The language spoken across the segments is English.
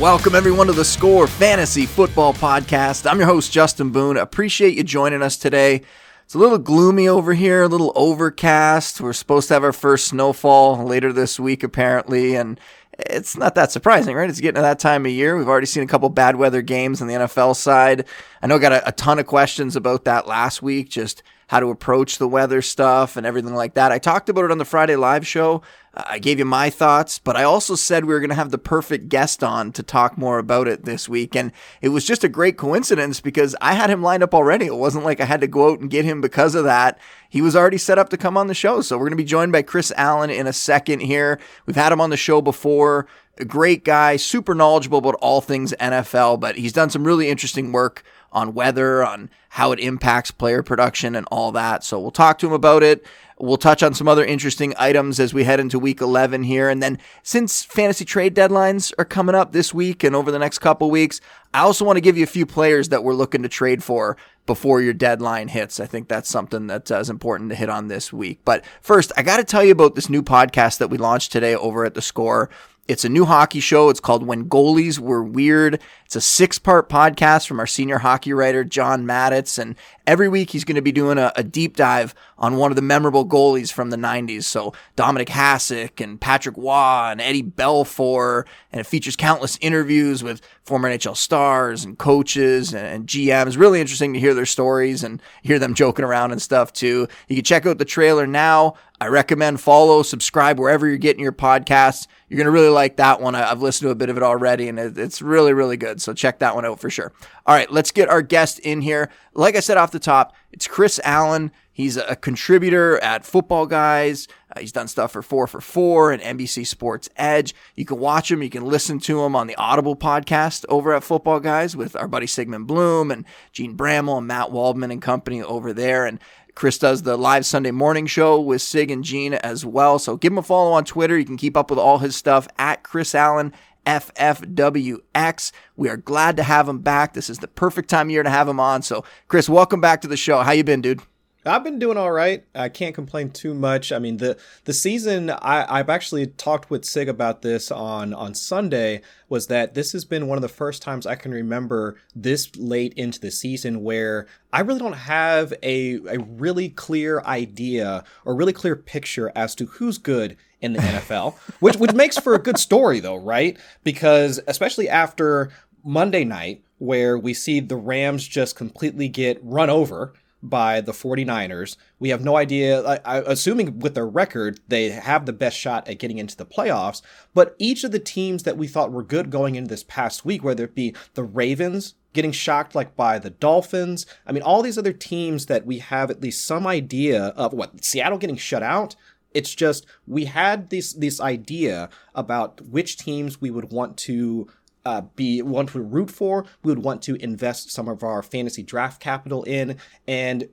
Welcome, everyone, to the Score Fantasy Football Podcast. I'm your host, Justin Boone. Appreciate you joining us today. It's a little gloomy over here, a little overcast. We're supposed to have our first snowfall later this week, apparently, and it's not that surprising, right? It's getting to that time of year. We've already seen a couple bad weather games on the NFL side. I know I got a, a ton of questions about that last week, just how to approach the weather stuff and everything like that. I talked about it on the Friday live show. Uh, I gave you my thoughts, but I also said we were going to have the perfect guest on to talk more about it this week. And it was just a great coincidence because I had him lined up already. It wasn't like I had to go out and get him because of that. He was already set up to come on the show. So we're going to be joined by Chris Allen in a second here. We've had him on the show before. A great guy, super knowledgeable about all things NFL, but he's done some really interesting work on weather, on how it impacts player production and all that. So we'll talk to him about it. We'll touch on some other interesting items as we head into week 11 here. And then since fantasy trade deadlines are coming up this week and over the next couple weeks, I also want to give you a few players that we're looking to trade for before your deadline hits. I think that's something that uh, is important to hit on this week. But first, I got to tell you about this new podcast that we launched today over at the score. It's a new hockey show. It's called When Goalies Were Weird. It's a six part podcast from our senior hockey writer, John Matisz. And every week he's going to be doing a, a, deep dive on one of the memorable goalies from the 90s. So Dominik Hasek and Patrick Roy and Eddie Belfour. And it features countless interviews with former NHL stars and coaches and, and GMs. Really interesting to hear their stories and hear them joking around and stuff too. You can check out the trailer now. I recommend follow, subscribe wherever you're getting your podcasts. You're going to really like that one. I've listened to a bit of it already and it's really, really good. So check that one out for sure. All right, let's get our guest in here. Like I said off the top, it's Chris Allen. He's a contributor at Football Guys. Uh, he's done stuff for 4 for 4 and NBC Sports Edge. You can watch him, you can listen to him on the Audible podcast over at Football Guys with our buddy Sigmund Bloom and Jene Bramel and Matt Waldman and company over there. And Chris does the live Sunday morning show with Sig and Jene as well. So give him a follow on Twitter. You can keep up with all his stuff at Chris Allen FFWX. We are glad to have him back. This is the perfect time of year to have him on. So, Chris, welcome back to the show. How you been, dude? I've been doing all right. I can't complain too much. I mean, the the season I, I've actually talked with Sig about this on on Sunday was that this has been one of the first times I can remember this late into the season where I really don't have a a really clear idea or really clear picture as to who's good in the NFL, which which makes for a good story though, right? Because especially after Monday night where we see the Rams just completely get run over by the 49ers. We have no idea, I, I, assuming with their record, they have the best shot at getting into the playoffs. But each of the teams that we thought were good going into this past week, whether it be the Ravens getting shocked like by the Dolphins, I mean, all these other teams that we have at least some idea of what Seattle getting shut out. It's just we had this this idea about which teams we would want to uh, be one to root for. We would want to invest some of our fantasy draft capital in, and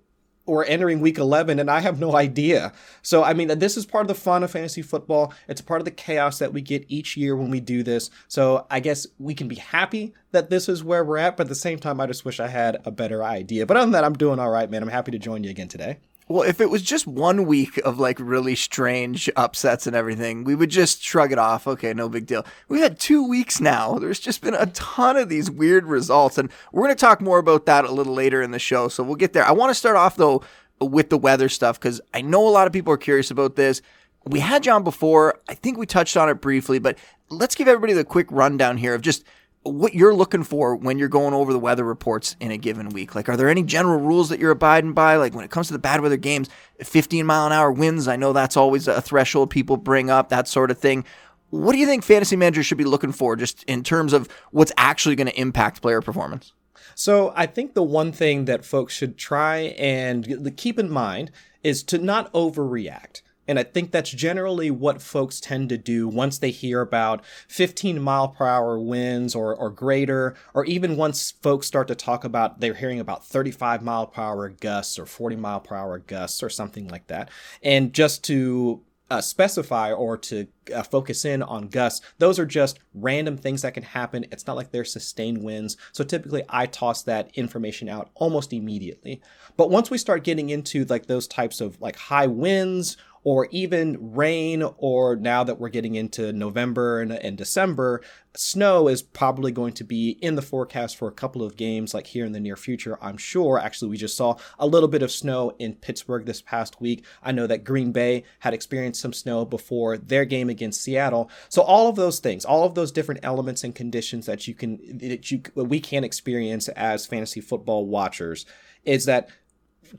we're entering week 11 and I have no idea. So, I mean, this is part of the fun of fantasy football. It's part of the chaos that we get each year when we do this. So, I guess we can be happy that this is where we're at, but at the same time, I just wish I had a better idea. But other than that, I'm doing all right, man. I'm happy to join you again today. Well, if it was just one week of like really strange upsets and everything, we would just shrug it off. Okay, no big deal. We had two weeks now. There's just been a ton of these weird results, and we're going to talk more about that a little later in the show. So we'll get there. I want to start off though with the weather stuff because I know a lot of people are curious about this. We had John before. I think we touched on it briefly, but let's give everybody the quick rundown here of just what you're looking for when you're going over the weather reports in a given week. Like, are there any general rules that you're abiding by? Like, when it comes to the bad weather games, 15 mile an hour winds, I know that's always a threshold people bring up, that sort of thing. What do you think fantasy managers should be looking for just in terms of what's actually going to impact player performance? So, I think the one thing that folks should try and keep in mind is to not overreact. And I think that's generally what folks tend to do once they hear about 15 mile per hour winds or, or greater, or even once folks start to talk about they're hearing about 35 mile per hour gusts or 40 mile per hour gusts or something like that. And just to uh, specify or to uh, focus in on gusts, those are just random things that can happen. It's not like they're sustained winds. So typically I toss that information out almost immediately. But once we start getting into like those types of like high winds or even rain, or now that we're getting into November and, and December, snow is probably going to be in the forecast for a couple of games, like here in the near future, I'm sure. Actually, we just saw a little bit of snow in Pittsburgh this past week. I know that Green Bay had experienced some snow before their game against Seattle. So all of those things, all of those different elements and conditions that you can that you we can experience as fantasy football watchers is that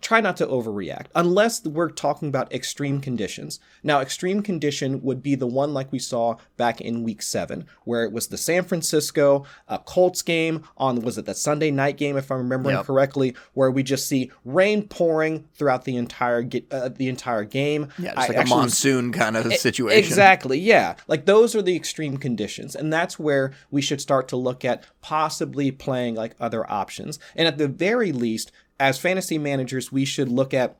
try not to overreact unless we're talking about extreme conditions. Now, extreme condition would be the one like we saw back in week seven, where it was the San Francisco uh, Colts game on, was it the Sunday night game, if I'm remembering yep. correctly, where we just see rain pouring throughout the entire uh, the entire game. Yeah, it's like a monsoon kind of situation. Exactly. Yeah, like those are the extreme conditions, and that's where we should start to look at possibly playing like other options, and at the very least as fantasy managers, we should look at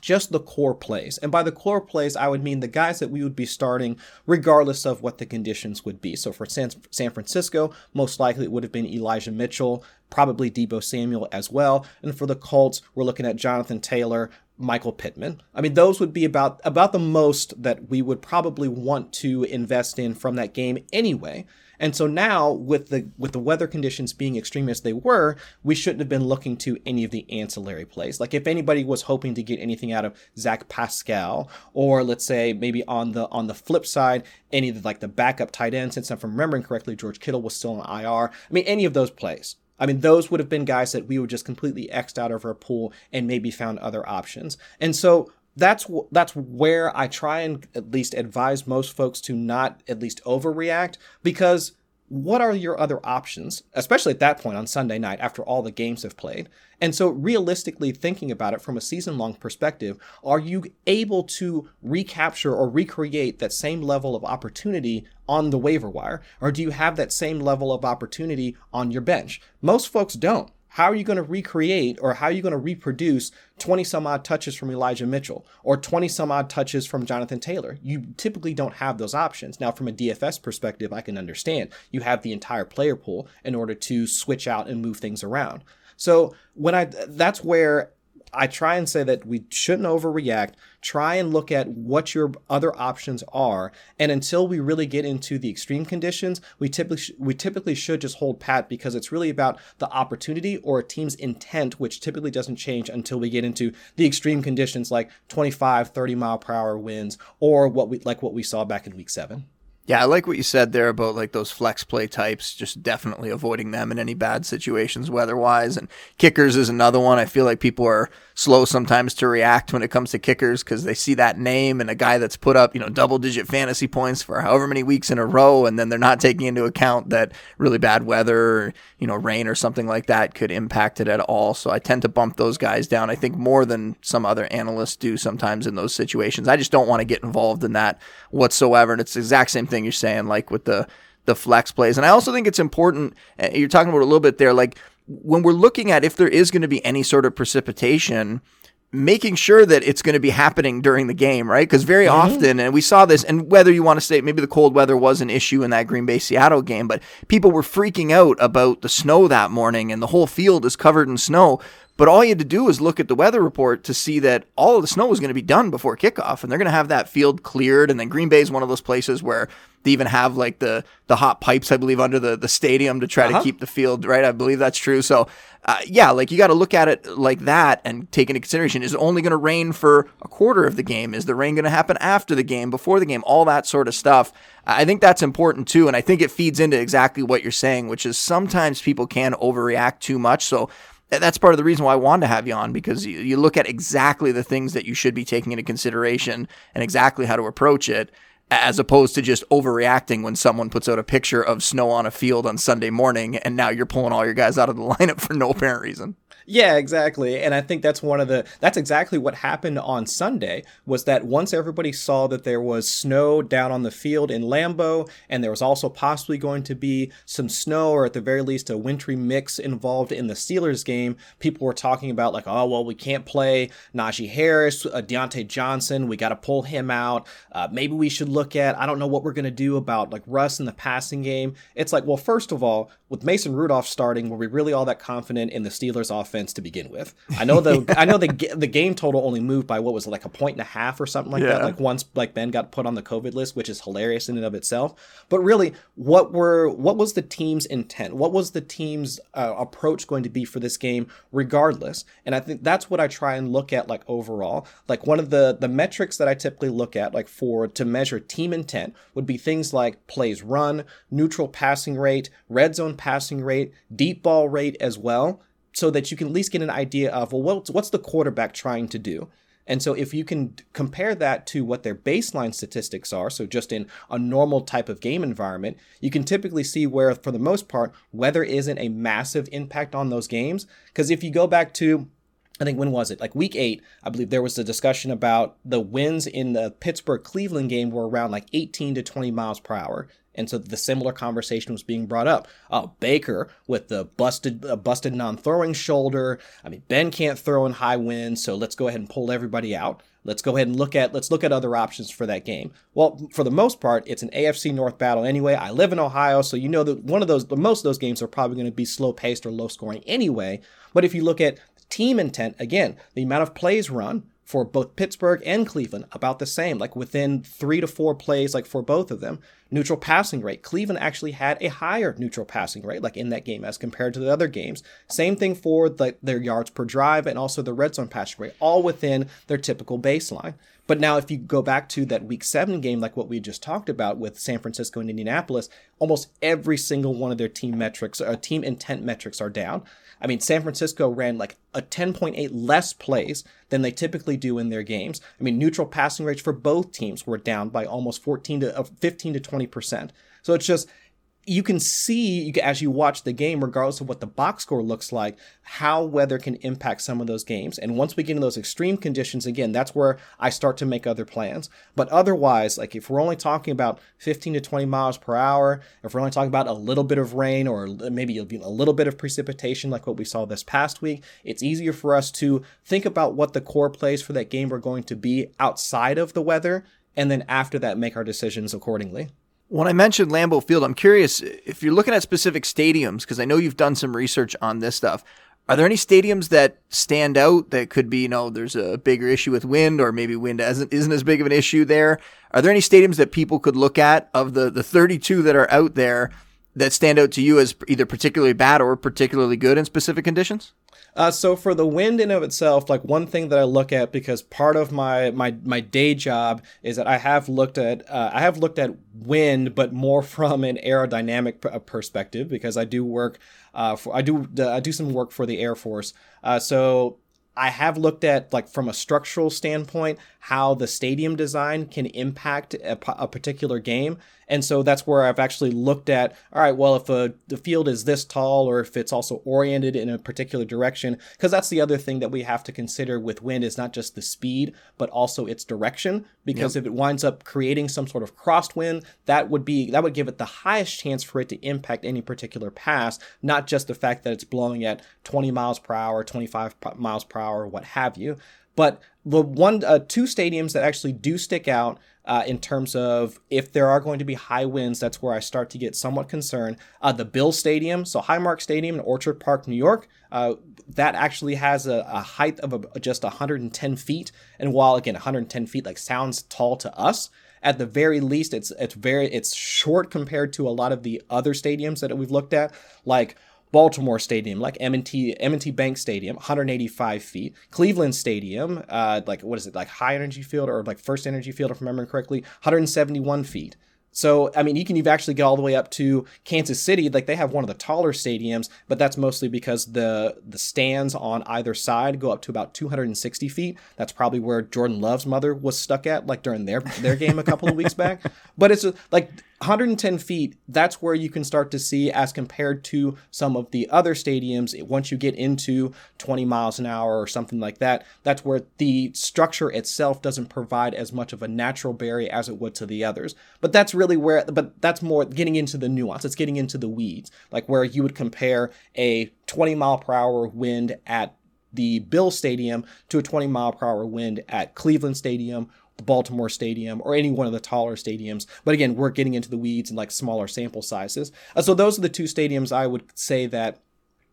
just the core plays. And by the core plays, I would mean the guys that we would be starting regardless of what the conditions would be. So for San, San Francisco, most likely it would have been Elijah Mitchell, probably Deebo Samuel as well. And for the Colts, we're looking at Jonathan Taylor, Michael Pittman. I mean, those would be about about the most that we would probably want to invest in from that game anyway. And so now with the with the weather conditions being extreme as they were, we shouldn't have been looking to any of the ancillary plays. Like if anybody was hoping to get anything out of Zach Pascal, or let's say maybe on the on the flip side, any of the, like the backup tight end, since I'm remembering correctly, George Kittle was still on IR. I mean, any of those plays. I mean, those would have been guys that we would just completely xed out of our pool and maybe found other options. And so that's that's where I try and at least advise most folks to not at least overreact because what are your other options, especially at that point on Sunday night after all the games have played? And so, realistically, thinking about it from a season long perspective, are you able to recapture or recreate that same level of opportunity on the waiver wire? Or do you have that same level of opportunity on your bench? Most folks don't how are you going to recreate or how are you going to reproduce 20 some odd touches from Elijah Mitchell or 20 some odd touches from Jonathan Taylor? You typically don't have those options. Now, from a DFS perspective, I can understand you have the entire player pool in order to switch out and move things around. So when I that's where I try and say that we shouldn't overreact. Try and look at what your other options are, and until we really get into the extreme conditions, we typically we typically should just hold pat because it's really about the opportunity or a team's intent, which typically doesn't change until we get into the extreme conditions like 25, 30 mile per hour winds, or what we like what we saw back in week seven. Yeah, I like what you said there about like those flex play types, just definitely avoiding them in any bad situations weather wise. And kickers is another one. I feel like people are slow sometimes to react when it comes to kickers because they see that name and a guy that's put up, you know, double digit fantasy points for however many weeks in a row. And then they're not taking into account that really bad weather, or, you know, rain or something like that could impact it at all. So I tend to bump those guys down, I think, more than some other analysts do sometimes in those situations. I just don't want to get involved in that whatsoever. And it's the exact same thing you're saying, like with the, the flex plays. And I also think it's important, eh, you're talking about a little bit there, like when we're looking at if there is going to be any sort of precipitation, making sure that it's going to be happening during the game, right? Because very mm-hmm. often, and we saw this, and whether you want to say maybe the cold weather was an issue in that Green Bay Seattle game, but people were freaking out about the snow that morning, and the whole field is covered in snow. But all you had to do was look at the weather report to see that all of the snow was going to be done before kickoff, and they're going to have that field cleared. And then Green Bay is one of those places where they even have like the the hot pipes, I believe, under the the stadium to try uh-huh. to keep the field right. I believe that's true. So, uh, yeah, like you got to look at it like that and take into consideration: is it only going to rain for a quarter of the game? Is the rain going to happen after the game, before the game? All that sort of stuff. I think that's important too, and I think it feeds into exactly what you're saying, which is sometimes people can overreact too much. So that's part of the reason why I wanted to have you on because you, you look at exactly the things that you should be taking into consideration and exactly how to approach it as opposed to just overreacting when someone puts out a picture of snow on a field on Sunday morning and now you're pulling all your guys out of the lineup for no apparent reason. Yeah, exactly. And I think that's one of the that's exactly what happened on Sunday was that once everybody saw that there was snow down on the field in Lambeau and there was also possibly going to be some snow or at the very least a wintry mix involved in the Steelers game, people were talking about like, oh well, we can't play Najee Harris, uh, Diontae Johnson, we got to pull him out. Uh, maybe we should look at, I don't know what we're going to do about like Russ in the passing game. It's like, well, first of all, with Mason Rudolph starting, were we really all that confident in the Steelers offense to begin with? I know the I know the the game total only moved by what was it, like a point and a half or something like yeah. that. Like once like Ben got put on the COVID list, which is hilarious in and of itself. But really, what were what was the team's intent? What was the team's uh, approach going to be for this game, regardless? And I think that's what I try and look at like overall. Like one of the the metrics that I typically look at like for to measure team intent would be things like plays run, neutral passing rate, red zone passing rate, deep ball rate as well, so that you can at least get an idea of, well, what's, what's the quarterback trying to do? And so if you can compare that to what their baseline statistics are, so just in a normal type of game environment, you can typically see where, for the most part, weather isn't a massive impact on those games. Because if you go back to I think when was it? Like week eight, I believe there was a discussion about the winds in the Pittsburgh Cleveland game were around like 18 to 20 miles per hour. And so the similar conversation was being brought up. Oh, Baker with the busted uh, busted non-throwing shoulder. I mean, Ben can't throw in high winds, so let's go ahead and pull everybody out. Let's go ahead and look at let's look at other options for that game. Well, for the most part, it's an AFC North battle anyway. I live in Ohio, so you know that one of those most of those games are probably going to be slow paced or low scoring anyway. But if you look at team intent, again, the amount of plays run, for both Pittsburgh and Cleveland, about the same, like within three to four plays, like for both of them. Neutral passing rate. Cleveland actually had a higher neutral passing rate, like in that game as compared to the other games. Same thing for the, their yards per drive and also the red zone passing rate, all within their typical baseline. But now, if you go back to that week seven game, like what we just talked about with San Francisco and Indianapolis, almost every single one of their team metrics, uh, team intent metrics are down. I mean, San Francisco ran like a 10.8 less plays than they typically do in their games. I mean, neutral passing rates for both teams were down by almost 14 to uh, 15 to 20 percent. So it's just you can see as you watch the game, regardless of what the box score looks like, how weather can impact some of those games. And once we get into those extreme conditions, again, that's where I start to make other plans. But otherwise, like if we're only talking about 15 to 20 miles per hour, if we're only talking about a little bit of rain or maybe a little bit of precipitation, like what we saw this past week, it's easier for us to think about what the core plays for that game are going to be outside of the weather. And then after that, make our decisions accordingly. When I mentioned Lambeau Field, I'm curious if you're looking at specific stadiums, because I know you've done some research on this stuff. Are there any stadiums that stand out that could be, you know, there's a bigger issue with wind, or maybe wind isn't, isn't as big of an issue there? Are there any stadiums that people could look at of the, the 32 that are out there that stand out to you as either particularly bad or particularly good in specific conditions? Uh, so for the wind in of itself, like one thing that I look at because part of my my my day job is that I have looked at uh, I have looked at wind, but more from an aerodynamic uh, perspective because I do work uh, for I do I do some work for the Air Force. Uh, so I have looked at like from a structural standpoint how the stadium design can impact a, a, particular game. And so that's where I've actually looked at all right, well, if a, the field is this tall or if it's also oriented in a particular direction, because that's the other thing that we have to consider with wind is not just the speed, but also its direction. Because yep. if it winds up creating some sort of crosswind, that would be that would give it the highest chance for it to impact any particular pass, not just the fact that it's blowing at 20 miles per hour, 25 miles per hour, what have you. But the one, uh, two stadiums that actually do stick out uh, in terms of if there are going to be high winds, that's where I start to get somewhat concerned. Uh, the Bill Stadium, so Highmark Stadium in Orchard Park, New York, uh, that actually has a, a height of a, just 110 feet. And while again 110 feet like sounds tall to us, at the very least, it's it's very it's short compared to a lot of the other stadiums that we've looked at, like Baltimore Stadium, like M&T M&T Bank Stadium, 185 feet. Cleveland Stadium, uh, like what is it, like High Energy Field or like First Energy Field, if I'm remembering correctly, 171 feet. So, I mean, you can even actually get all the way up to Kansas City. Like they have one of the taller stadiums, but that's mostly because the the stands on either side go up to about 260 feet. That's probably where Jordan Love's mother was stuck at, like during their their game a couple of weeks back. But it's like 110 feet, that's where you can start to see, as compared to some of the other stadiums, once you get into 20 miles an hour or something like that, that's where the structure itself doesn't provide as much of a natural barrier as it would to the others. But that's really where, but that's more getting into the nuance. It's getting into the weeds, like where you would compare a 20 mile per hour wind at the Bill Stadium to a 20 mile per hour wind at Cleveland Stadium Baltimore Stadium or any one of the taller stadiums. But again, we're getting into the weeds and like smaller sample sizes. Uh, so those are the two stadiums I would say that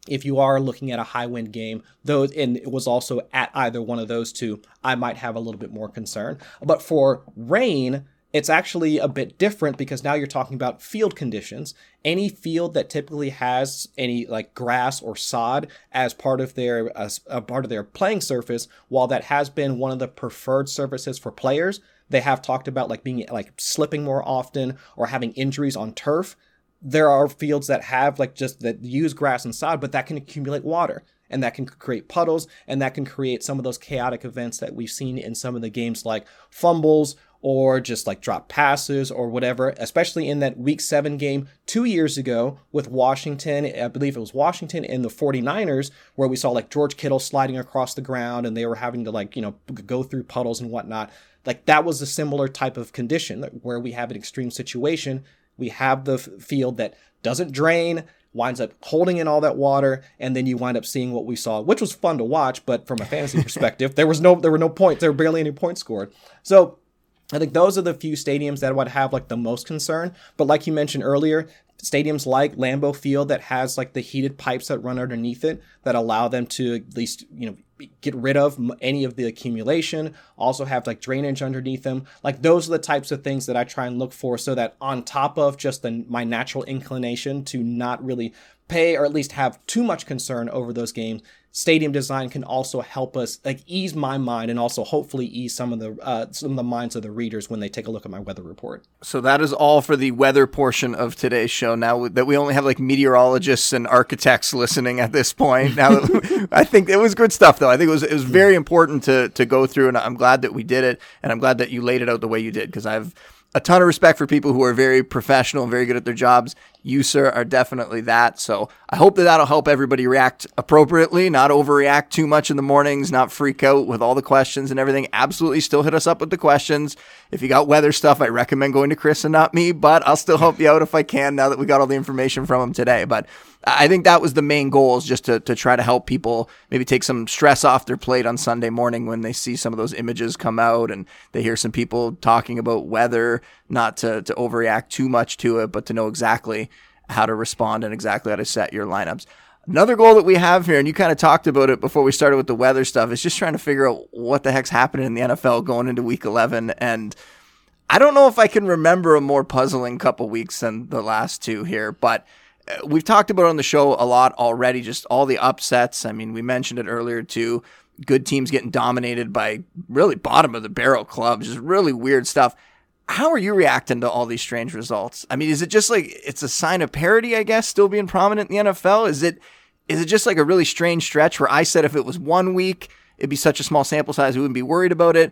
if you are looking at a high wind game, those and it was also at either one of those two, I might have a little bit more concern. But for rain, it's actually a bit different because now you're talking about field conditions. Any field that typically has any like grass or sod as part of their a part of their playing surface, while that has been one of the preferred surfaces for players, they have talked about like being like slipping more often or having injuries on turf. There are fields that have like just that use grass and sod, but that can accumulate water and that can create puddles and that can create some of those chaotic events that we've seen in some of the games like fumbles or just like drop passes or whatever, especially in that week seven game two years ago with Washington. I believe it was Washington and the 49ers, where we saw like George Kittle sliding across the ground and they were having to like, you know, go through puddles and whatnot. Like that was a similar type of condition where we have an extreme situation. We have the field that doesn't drain, winds up holding in all that water, and then you wind up seeing what we saw, which was fun to watch, but from a fantasy perspective, there was no there were no points, there were barely any points scored. So I think those are the few stadiums that would have like the most concern. But like you mentioned earlier, stadiums like Lambeau Field that has like the heated pipes that run underneath it that allow them to at least, you know, get rid of any of the accumulation, also have like drainage underneath them. Like those are the types of things that I try and look for so that on top of just the, my natural inclination to not really pay or at least have too much concern over those games, stadium design can also help us like ease my mind and also hopefully ease some of the uh, some of the minds of the readers when they take a look at my weather report. So that is all for the weather portion of today's show. Now that we only have like meteorologists and architects listening at this point, now I think it was good stuff though. I think it was it was very important to to go through, and I'm glad that we did it, and I'm glad that you laid it out the way you did because I've a ton of respect for people who are very professional and very good at their jobs. You, sir, are definitely that. So I hope that that'll help everybody react appropriately, not overreact too much in the mornings, not freak out with all the questions and everything. Absolutely still hit us up with the questions. If you got weather stuff, I recommend going to Chris and not me, but I'll still help you out if I can now that we got all the information from him today. But I think that was the main goal is just to, to try to help people maybe take some stress off their plate on Sunday morning when they see some of those images come out and they hear some people talking about weather, not to, to overreact too much to it, but to know exactly how to respond and exactly how to set your lineups. Another goal that we have here, and you kind of talked about it before we started with the weather stuff, is just trying to figure out what the heck's happening in the NFL going into week 11. And I don't know if I can remember a more puzzling couple weeks than the last two here, but uh, we've talked about on the show a lot already, just all the upsets. I mean, we mentioned it earlier too. Good teams getting dominated by really bottom of the barrel clubs, just really weird stuff. How are you reacting to all these strange results? I mean, is it just like it's a sign of parity, I guess, still being prominent in the NFL? Is it is it just like a really strange stretch where I said if it was one week, it'd be such a small sample size, we wouldn't be worried about it.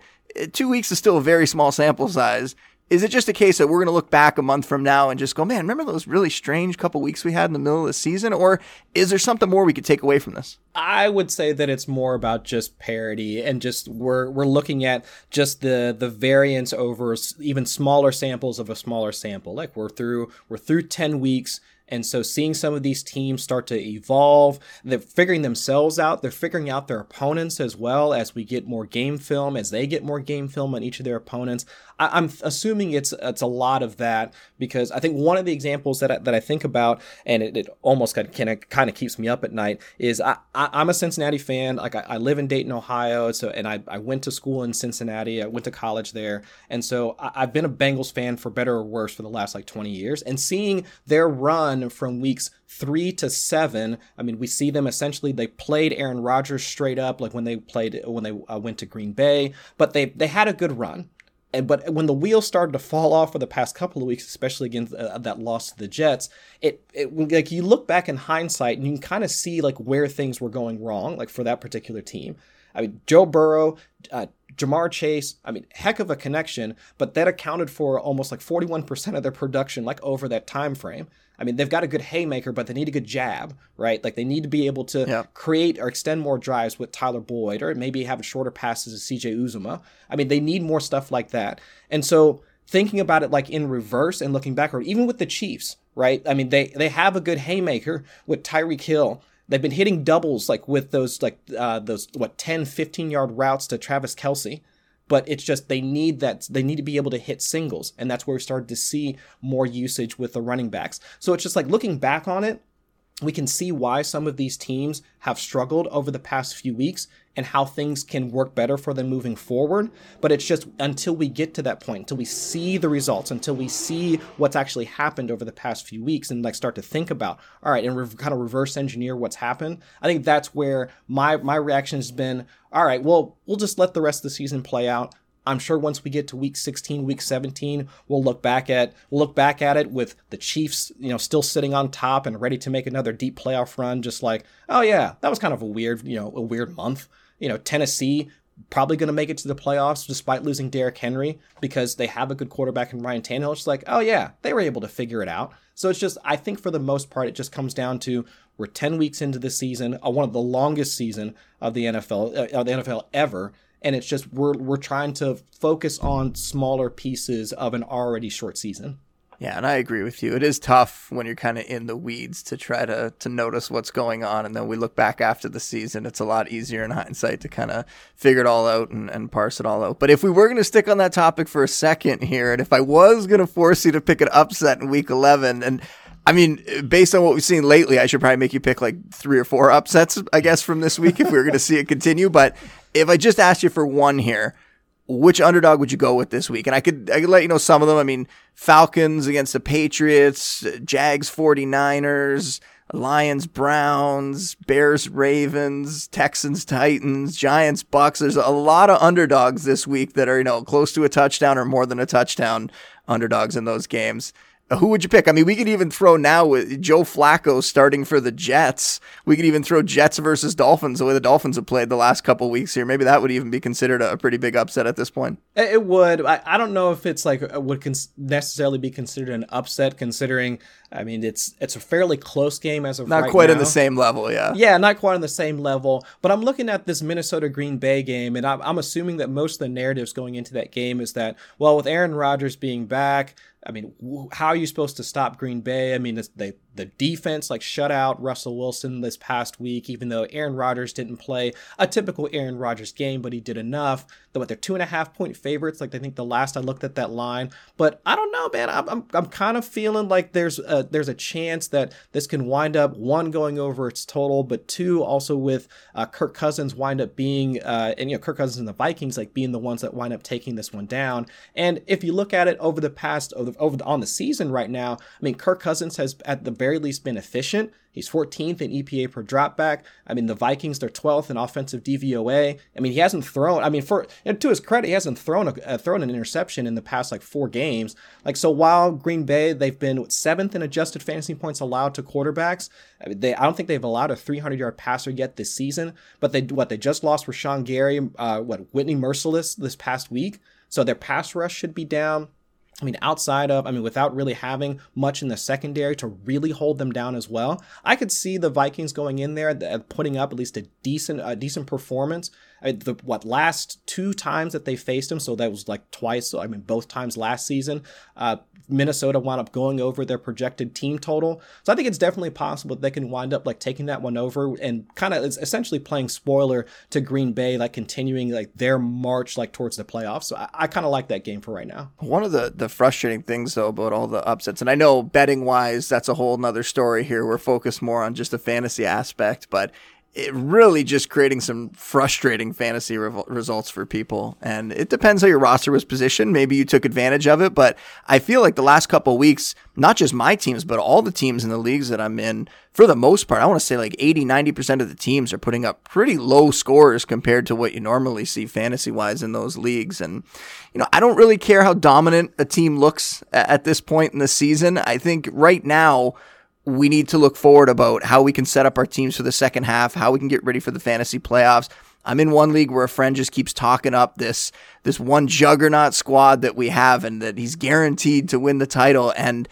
Two weeks is still a very small sample size. Is it just a case that we're going to look back a month from now and just go, man, remember those really strange couple weeks we had in the middle of the season? Or is there something more we could take away from this? I would say that it's more about just parity and just we're we're looking at just the the variance over even smaller samples of a smaller sample. Like we're through we're through 10 weeks and so seeing some of these teams start to evolve, they're figuring themselves out, they're figuring out their opponents as well as we get more game film, as they get more game film on each of their opponents. I, am assuming it's it's a lot of that because I think one of the examples that I, that I think about and it, it almost kind of kind of keeps me up at night is I, I am a Cincinnati fan. Like I, I, live in Dayton, Ohio, so and I, I went to school in Cincinnati. I went to college there, and so I, I've been a Bengals fan for better or worse for the last like 20 years. And seeing their run from weeks three to seven. I mean, we see them essentially. They played Aaron Rodgers straight up, like when they played when they uh, went to Green Bay. But they they had a good run and but when the wheels started to fall off for the past couple of weeks, especially against uh, that loss to the Jets, it, it like you look back in hindsight and you can kind of see like where things were going wrong, like for that particular team. I mean, Joe Burrow, uh, Ja'Marr Chase, I mean, heck of a connection, but that accounted for almost like 41% of their production, like over that time frame. I mean, they've got a good haymaker, but they need a good jab, right? Like they need to be able to yeah. create or extend more drives with Tyler Boyd, or maybe have shorter passes to CJ Uzomah. I mean, they need more stuff like that. And so thinking about it like in reverse and looking backward, even with the Chiefs, right? I mean, they they have a good haymaker with Tyreek Hill. They've been hitting doubles like with those like uh, those what 10, 15 yard routes to Travis Kelce but it's just they need that they need to be able to hit singles and that's where we started to see more usage with the running backs. So it's just like looking back on it we can see why some of these teams have struggled over the past few weeks and how things can work better for them moving forward. But it's just until we get to that point, until we see the results, until we see what's actually happened over the past few weeks and like start to think about, all right, and re- kind of reverse engineer what's happened. I think that's where my my reaction has been, all right, well, we'll just let the rest of the season play out. I'm sure once we get to week 16, week 17, we'll look back at look back at it with the Chiefs, you know, still sitting on top and ready to make another deep playoff run. Just like, oh yeah, that was kind of a weird, you know, a weird month. You know, Tennessee probably going to make it to the playoffs despite losing Derrick Henry because they have a good quarterback in Ryan Tannehill. It's like, oh yeah, they were able to figure it out. So it's just, I think for the most part, it just comes down to we're 10 weeks into the season, uh, one of the longest season of the NFL, uh, of the NFL ever and it's just we're we're trying to focus on smaller pieces of an already short season. Yeah, and I agree with you. It is tough when you're kind of in the weeds to try to to notice what's going on, and then we look back after the season. It's a lot easier in hindsight to kind of figure it all out and, and parse it all out. But if we were going to stick on that topic for a second here, and if I was going to force you to pick an upset in Week 11, and I mean, based on what we've seen lately, I should probably make you pick like three or four upsets, I guess, from this week if we were going to see it continue. But if I just asked you for one here, which underdog would you go with this week? And I could I could let you know some of them. I mean, Falcons against the Patriots, Jags 49ers, Lions Browns, Bears Ravens, Texans Titans, Giants Bucks. There's a lot of underdogs this week that are, you know, close to a touchdown or more than a touchdown underdogs in those games. Who would you pick? I mean, we could even throw now with Joe Flacco starting for the Jets. We could even throw Jets versus Dolphins the way the Dolphins have played the last couple weeks here. Maybe that would even be considered a pretty big upset at this point. It would. I, I don't know if it's like uh, would cons- necessarily be considered an upset, considering I mean it's it's a fairly close game as of not right quite now. on the same level. Yeah, yeah, not quite on the same level. But I'm looking at this Minnesota Green Bay game, and I'm, I'm assuming that most of the narratives going into that game is that well, with Aaron Rodgers being back, I mean, how are you supposed to stop Green Bay? I mean, they the defense like shut out Russell Wilson this past week, even though Aaron Rodgers didn't play a typical Aaron Rodgers game, but he did enough. Though what they're two and a half point favorites, like I think the last I looked at that line. But I don't know, man. I'm I'm, I'm kind of feeling like there's a, there's a chance that this can wind up one going over its total, but two also with uh, Kirk Cousins wind up being uh, and you know Kirk Cousins and the Vikings like being the ones that wind up taking this one down. And if you look at it over the past over, over the, on the season right now, I mean Kirk Cousins has at the very least been efficient. He's 14th in EPA per dropback. I mean, the Vikings, they're 12th in offensive DVOA. I mean, he hasn't thrown, I mean, for to his credit, he hasn't thrown a, uh, thrown an interception in the past like four games. Like, so while Green Bay, they've been seventh in adjusted fantasy points allowed to quarterbacks, I, mean, they, I don't think they've allowed a 300 yard passer yet this season, but they, what, they just lost Rashan Gary, uh, what, Whitney Mercilus this past week. So their pass rush should be down. I mean, outside of, I mean, without really having much in the secondary to really hold them down as well, I could see the Vikings going in there, putting up at least a decent, a decent performance. I mean, the what last two times that they faced them, so that was like twice. I mean, both times last season, uh, Minnesota wound up going over their projected team total. So I think it's definitely possible that they can wind up like taking that one over and kind of it's essentially playing spoiler to Green Bay, like continuing like their march like towards the playoffs. So I, I kind of like that game for right now. One of the the frustrating things though about all the upsets, and I know betting wise, that's a whole nother story here. We're focused more on just the fantasy aspect, but it really just creating some frustrating fantasy re- results for people. And it depends how your roster was positioned. Maybe you took advantage of it, but I feel like the last couple weeks, not just my teams, but all the teams in the leagues that I'm in, for the most part, I want to say like 80, 90% of the teams are putting up pretty low scores compared to what you normally see fantasy wise in those leagues. And, you know, I don't really care how dominant a team looks at this point in the season. I think right now, we need to look forward about how we can set up our teams for the second half, how we can get ready for the fantasy playoffs. I'm in one league where a friend just keeps talking up this this one juggernaut squad that we have and that he's guaranteed to win the title and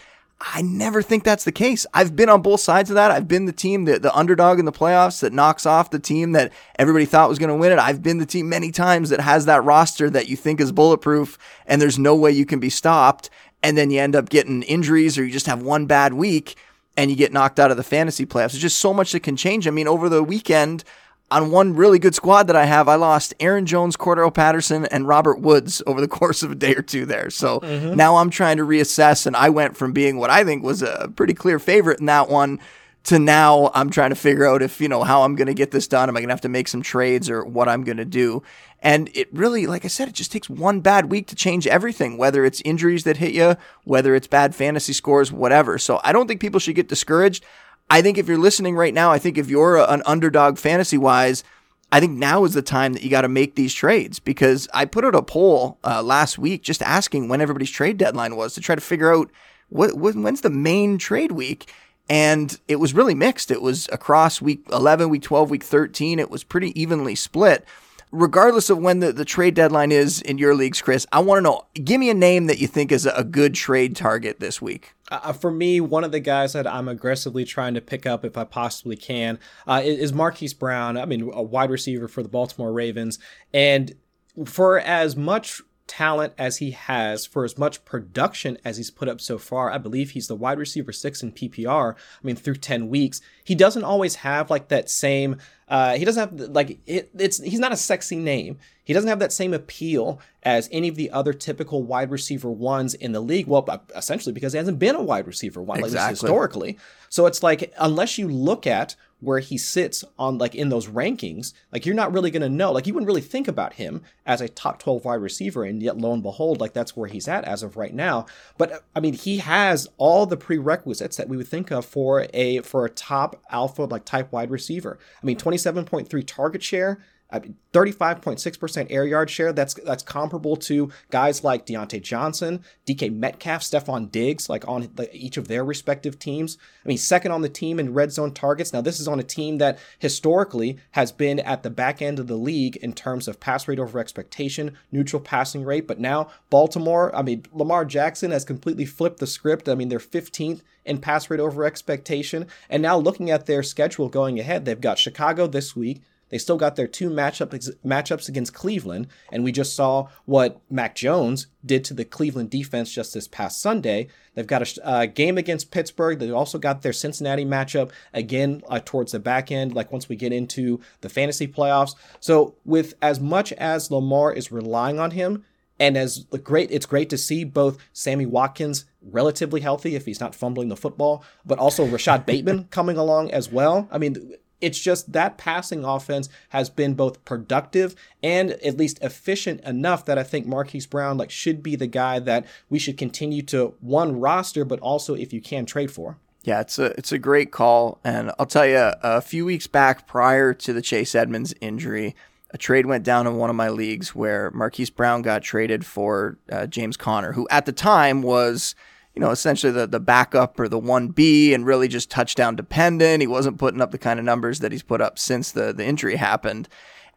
I never think that's the case. I've been on both sides of that. I've been the team that the underdog in the playoffs that knocks off the team that everybody thought was going to win it. I've been the team many times that has that roster that you think is bulletproof and there's no way you can be stopped and then you end up getting injuries or you just have one bad week and you get knocked out of the fantasy playoffs. There's just so much that can change. I mean, over the weekend, on one really good squad that I have, I lost Aaron Jones, Cordarrelle Patterson, and Robert Woods over the course of a day or two there. So mm-hmm. now I'm trying to reassess, and I went from being what I think was a pretty clear favorite in that one to now I'm trying to figure out if, you know, how I'm going to get this done. Am I going to have to make some trades or what I'm going to do? And it really, like I said, it just takes one bad week to change everything, whether it's injuries that hit you, whether it's bad fantasy scores, whatever. So I don't think people should get discouraged. I think if you're listening right now, I think if you're an underdog fantasy wise, I think now is the time that you got to make these trades because I put out a poll uh, last week just asking when everybody's trade deadline was to try to figure out what, when's the main trade week. And it was really mixed. It was across week 11, week 12, week 13. It was pretty evenly split. Regardless of when the, the trade deadline is in your leagues, Chris, I want to know give me a name that you think is a good trade target this week. Uh, uh, for me, one of the guys that I'm aggressively trying to pick up if I possibly can uh, is Marquise Brown. I mean, a wide receiver for the Baltimore Ravens. And for as much talent as he has, for as much production as he's put up so far, I believe he's the wide receiver six in PPR. I mean, through 10 weeks, he doesn't always have like that same, uh, he doesn't have like, it, it's, he's not a sexy name. He doesn't have that same appeal as any of the other typical wide receiver ones in the league. Well, uh, essentially because he hasn't been a wide receiver one, exactly. like historically. So it's like, unless you look at where he sits on like in those rankings, like you're not really going to know. Like you wouldn't really think about him as a top 12 wide receiver, and yet lo and behold, like that's where he's at as of right now. But I mean, he has all the prerequisites that we would think of for a for a top alpha like type wide receiver. I mean, 27.3 target share, 35.6% air yard share. That's that's comparable to guys like Diontae Johnson, DK Metcalf, Stefon Diggs, like on the, each of their respective teams. I mean, second on the team in red zone targets. Now, this is on a team that historically has been at the back end of the league in terms of pass rate over expectation, neutral passing rate. But now, Baltimore, I mean, Lamar Jackson has completely flipped the script. I mean, they're 15th in pass rate over expectation. And now, looking at their schedule going ahead, they've got Chicago this week. They still got their two matchup matchups against Cleveland, and we just saw what Mac Jones did to the Cleveland defense just this past Sunday. They've got a uh, game against Pittsburgh. They also got their Cincinnati matchup again uh, towards the back end, like once we get into the fantasy playoffs. So, with as much as Lamar is relying on him, and as great, it's great to see both Sammy Watkins relatively healthy if he's not fumbling the football, but also Rashod Bateman coming along as well. I mean, it's just that passing offense has been both productive and at least efficient enough that I think Marquise Brown like should be the guy that we should continue to one roster, but also if you can trade for. Yeah, it's a it's a great call, and I'll tell you, a few weeks back, prior to the Chase Edmonds injury, a trade went down in one of my leagues where Marquise Brown got traded for uh, James Conner, who at the time was you know, essentially the, the backup or the 1B and really just touchdown dependent. He wasn't putting up the kind of numbers that he's put up since the, the injury happened.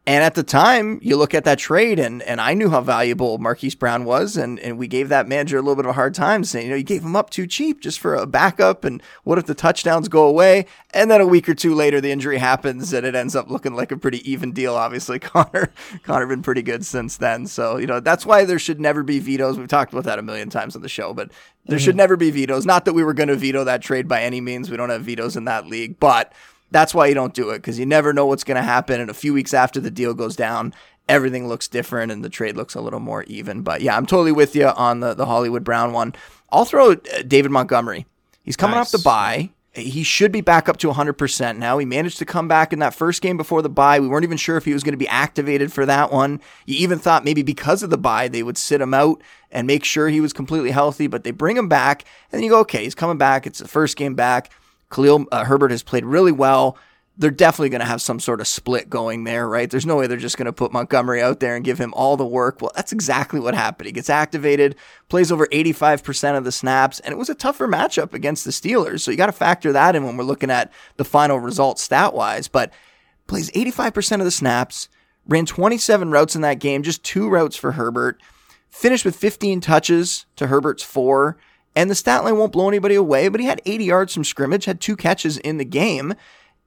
And at the time, you look at that trade, and and I knew how valuable Marquise Brown was, and, and we gave that manager a little bit of a hard time, saying, you know, you gave him up too cheap just for a backup, and what if the touchdowns go away? And then a week or two later, the injury happens, and it ends up looking like a pretty even deal. Obviously, Conner Conner been pretty good since then, so you know that's why there should never be vetoes. We've talked about that a million times on the show, but there mm-hmm. should never be vetoes. Not that we were going to veto that trade by any means. We don't have vetoes in that league, but that's why you don't do it because you never know what's going to happen. And a few weeks after the deal goes down, everything looks different and the trade looks a little more even. But yeah, I'm totally with you on the, the Hollywood Brown one. I'll throw uh, David Montgomery. He's coming nice. off the bye. He should be back up to 100% now. He managed to come back in that first game before the bye. We weren't even sure if he was going to be activated for that one. You even thought maybe because of the bye, they would sit him out and make sure he was completely healthy, but they bring him back. And then you go, okay, he's coming back. It's the first game back. Khalil uh, Herbert has played really well. They're definitely going to have some sort of split going there, right? There's no way they're just going to put Montgomery out there and give him all the work. Well, that's exactly what happened. He gets activated, plays over 85% of the snaps, and it was a tougher matchup against the Steelers. So you got to factor that in when we're looking at the final results stat wise. But plays 85% of the snaps, ran 27 routes in that game, just two routes for Herbert, finished with 15 touches to Herbert's four. And the stat line won't blow anybody away, but he had 80 yards from scrimmage, had two catches in the game,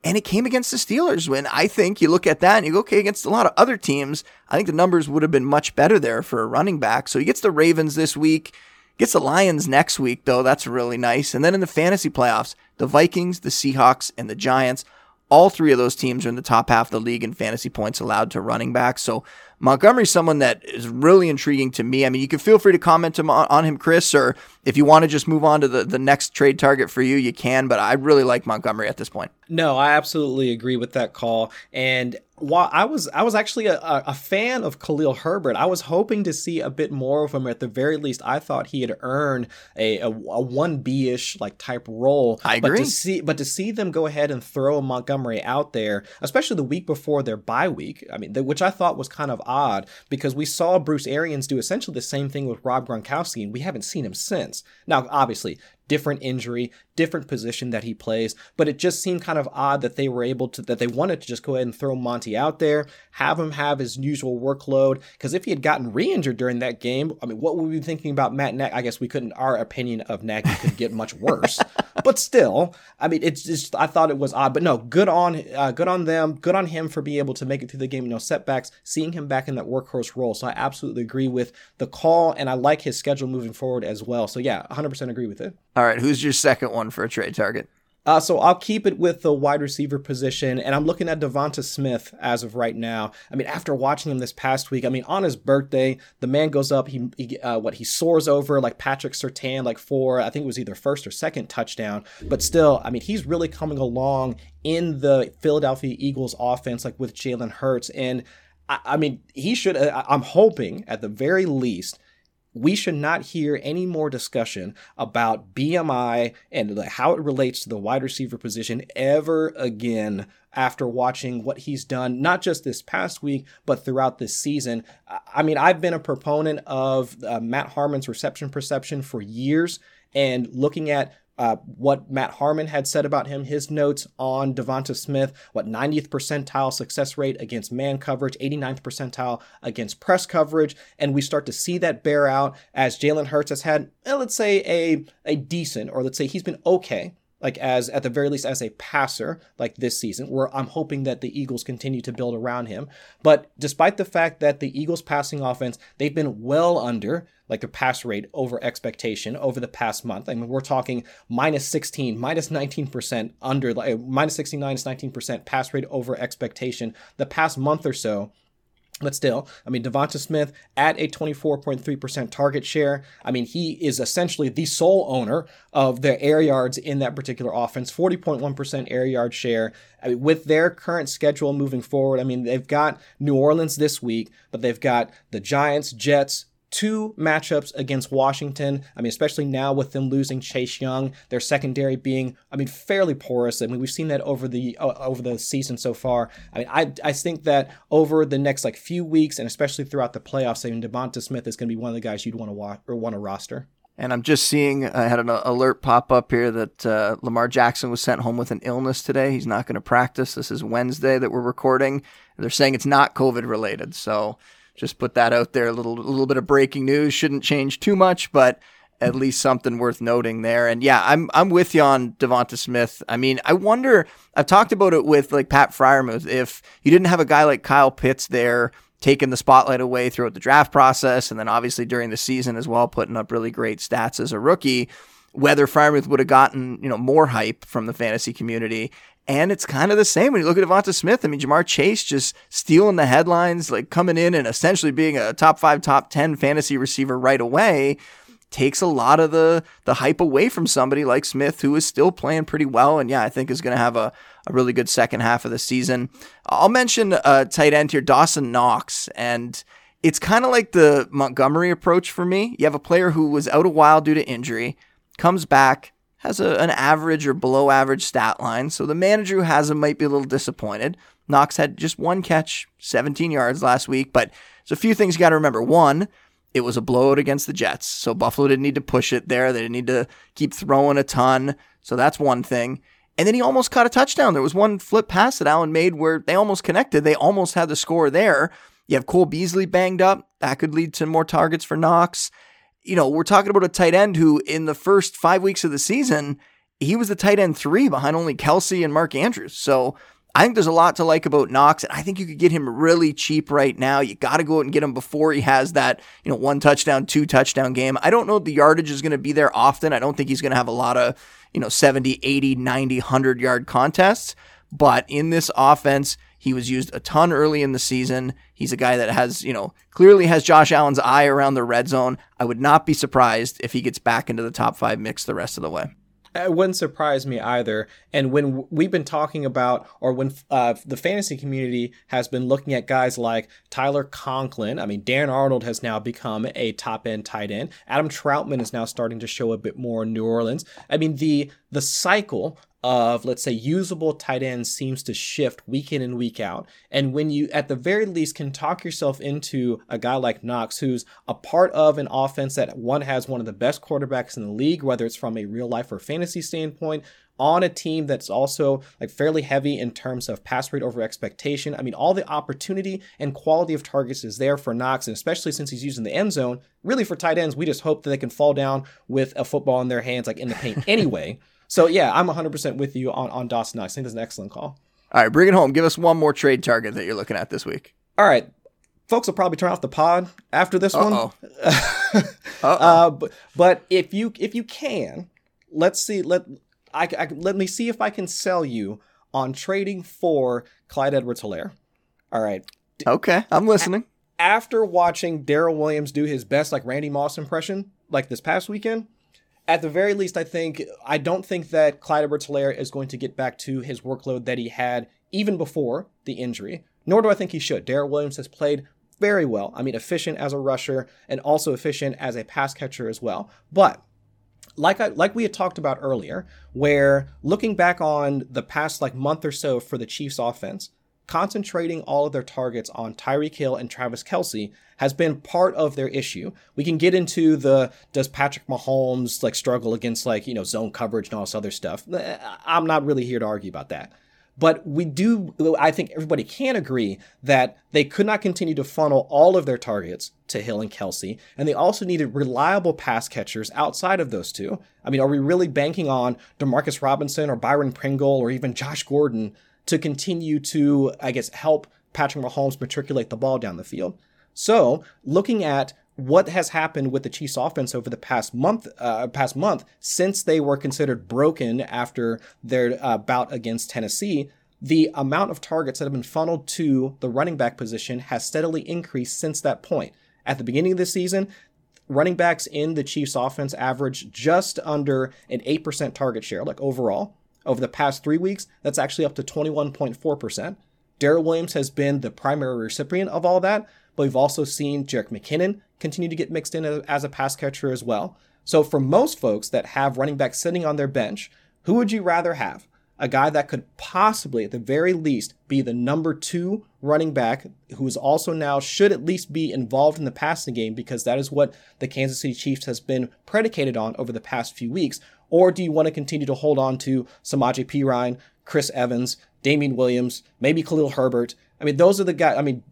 and it came against the Steelers. When I think you look at that and you go, okay, against a lot of other teams, I think the numbers would have been much better there for a running back. So he gets the Ravens this week, gets the Lions next week, though. That's really nice. And then in the fantasy playoffs, the Vikings, the Seahawks, and the Giants All three of those teams are in the top half of the league in fantasy points allowed to running backs. So Montgomery's someone that is really intriguing to me. I mean, you can feel free to comment on, him, Chris, or if you want to just move on to the, the next trade target for you, you can. But I really like Montgomery at this point. No, I absolutely agree with that call. And while I was I was actually a, a fan of Khalil Herbert, I was hoping to see a bit more of him. At the very least, I thought he had earned a a one B ish like type role. I agree. But to see but to see them go ahead and throw Montgomery out there, especially the week before their bye week, I mean, which I thought was kind of odd because we saw Bruce Arians do essentially the same thing with Rob Gronkowski, and we haven't seen him since. Now, obviously, different injury, different position that he plays, but it just seemed kind of odd that they were able to that they wanted to just go ahead and throw Monty out there, have him have his usual workload. Because if he had gotten re-injured during that game, I mean, what would we be thinking about Matt Nagy? I guess we couldn't. Our opinion of Nagy could get much worse, but still, I mean, it's just I thought it was odd, but no, good on uh, good on them, good on him for being able to make it through the game. You know, setbacks, seeing him back in that workhorse role. So I absolutely agree with the call, and I like his schedule moving forward as well. So yeah, 100% agree with it. All right, who's your second one for a trade target? Uh, so I'll keep it with the wide receiver position, and I'm looking at Devonta Smith as of right now. I mean, after watching him this past week, I mean, on his birthday, the man goes up, he, he uh, what he soars over like Patrick Surtain, like for I think it was either first or second touchdown, but still, I mean, he's really coming along in the Philadelphia Eagles offense, like with Jalen Hurts, and I, I mean, he should. Uh, I'm hoping at the very least we should not hear any more discussion about BMI and how it relates to the wide receiver position ever again after watching what he's done, not just this past week, but throughout this season. I mean, I've been a proponent of uh, Matt Harmon's reception perception for years and looking at uh, what Matt Harmon had said about him, his notes on Devonta Smith, what 90th percentile success rate against man coverage, 89th percentile against press coverage, and we start to see that bear out as Jalen Hurts has had, well, let's say a a decent, or let's say he's been okay like as at the very least as a passer like this season. Where i'm hoping that the eagles continue to build around him. But despite the fact that the eagles passing offense they've been well under like their pass rate over expectation over the past month. I mean we're talking minus 16 minus 19% under like minus 16 minus 19% pass rate over expectation the past month or so but still, I mean, Devonta Smith at a 24.3% target share. I mean, he is essentially the sole owner of the air yards in that particular offense, 40.1% air yard share. I mean, with their current schedule moving forward, I mean, they've got New Orleans this week, but they've got the Giants, Jets, two matchups against Washington. I mean, especially now with them losing Chase Young, their secondary being, I mean, fairly porous. I mean, we've seen that over the uh, over the season so far. I mean, I I think that over the next like few weeks and especially throughout the playoffs, I mean, Devonta Smith is going to be one of the guys you'd want to watch or want to roster. And I'm just seeing, I had an alert pop up here that uh, Lamar Jackson was sent home with an illness today. He's not going to practice. This is Wednesday that we're recording. They're saying it's not COVID related. So just put that out there. A little, a little bit of breaking news shouldn't change too much, but at least something worth noting there. And yeah, I'm I'm with you on Devonta Smith. I mean, I wonder. I've talked about it with like Pat Freiermuth. If you didn't have a guy like Kyle Pitts there taking the spotlight away throughout the draft process, and then obviously during the season as well, putting up really great stats as a rookie, whether Freiermuth would have gotten you know more hype from the fantasy community. And it's kind of the same when you look at Devonta Smith. I mean, Ja'Marr Chase just stealing the headlines, like coming in and essentially being a top five, top 10 fantasy receiver right away takes a lot of the the hype away from somebody like Smith, who is still playing pretty well, and yeah, I think is going to have a, a really good second half of the season. I'll mention a tight end here, Dawson Knox, and it's kind of like the Montgomery approach for me. You have a player who was out a while due to injury, comes back, has a, an average or below average stat line, so the manager who has him might be a little disappointed. Knox had just one catch, 17 yards last week, but there's a few things you got to remember. One, it was a blowout against the Jets, so Buffalo didn't need to push it there. They didn't need to keep throwing a ton, so that's one thing. And then he almost caught a touchdown. There was one flip pass that Allen made where they almost connected. They almost had the score there. You have Cole Beasley banged up. That could lead to more targets for Knox you know, we're talking about a tight end who, in the first five weeks of the season, he was the tight end three behind only Kelce and Mark Andrews. So I think there's a lot to like about Knox, and I think you could get him really cheap right now. You got to go out and get him before he has that, you know, one touchdown, two touchdown game. I don't know if the yardage is going to be there often. I don't think he's going to have a lot of, you know, 70, 80, 90, 100 yard contests. But in this offense, he was used a ton early in the season. He's a guy that has, you know, clearly has Josh Allen's eye around the red zone. I would not be surprised if he gets back into the top five mix the rest of the way. It wouldn't surprise me either. And when we've been talking about, or when uh, the fantasy community has been looking at guys like Tyler Conklin, I mean, Dan Arnold has now become a top end tight end. Adam Trautman is now starting to show a bit more in New Orleans. I mean, the the cycle of let's say usable tight ends seems to shift week in and week out. And when you at the very least can talk yourself into a guy like Knox who's a part of an offense that one has one of the best quarterbacks in the league, whether it's from a real life or fantasy standpoint, on a team that's also like fairly heavy in terms of pass rate over expectation. I mean, all the opportunity and quality of targets is there for Knox, and especially since he's using the end zone. Really, for tight ends, we just hope that they can fall down with a football in their hands, like in the paint anyway. So yeah, I'm 100% with you on on Dawson Knox. I think that's an excellent call. All right, bring it home. Give us one more trade target that you're looking at this week. All right. Folks will probably turn off the pod after this Uh-oh. one. uh, but, but if you if you can, let's see. Let I, I, let me see if I can sell you on trading for Clyde Edwards-Helaire. All right. Okay, I'm listening. After watching Darrel Williams do his best like Randy Moss impression like this past weekend, at the very least, I think I don't think that Clyde Edwards-Helaire is going to get back to his workload that he had even before the injury. Nor do I think he should. Darrel Williams has played very well. I mean, efficient as a rusher and also efficient as a pass catcher as well. But like I, like we had talked about earlier, where looking back on the past like month or so for the Chiefs offense, concentrating all of their targets on Tyreek Hill and Travis Kelce has been part of their issue. We can get into the does Patrick Mahomes like struggle against like, you know, zone coverage and all this other stuff. Eh, I'm not really here to argue about that. But we do, I think everybody can agree that they could not continue to funnel all of their targets to Hill and Kelce. and they also needed reliable pass catchers outside of those two. I mean, are we really banking on Demarcus Robinson or Byron Pringle or even Josh Gordon to continue to, I guess, help Patrick Mahomes matriculate the ball down the field? So, looking at what has happened with the Chiefs offense over the past month, uh, past month since they were considered broken after their uh, bout against Tennessee, the amount of targets that have been funneled to the running back position has steadily increased since that point. At the beginning of the season, running backs in the Chiefs offense averaged just under an 8% target share, like overall. Over the past three weeks, that's actually up to 21.4%. Darrel Williams has been the primary recipient of all that, but we've also seen Jerick McKinnon continue to get mixed in as a pass catcher as well. So for most folks that have running backs sitting on their bench, who would you rather have? A guy that could possibly, at the very least, be the number two running back, who is also now should at least be involved in the passing game because that is what the Kansas City Chiefs has been predicated on over the past few weeks. Or do you want to continue to hold on to Samaje Perine, Chris Evans, Damien Williams, maybe Khalil Herbert, I mean, those are the guys. I mean,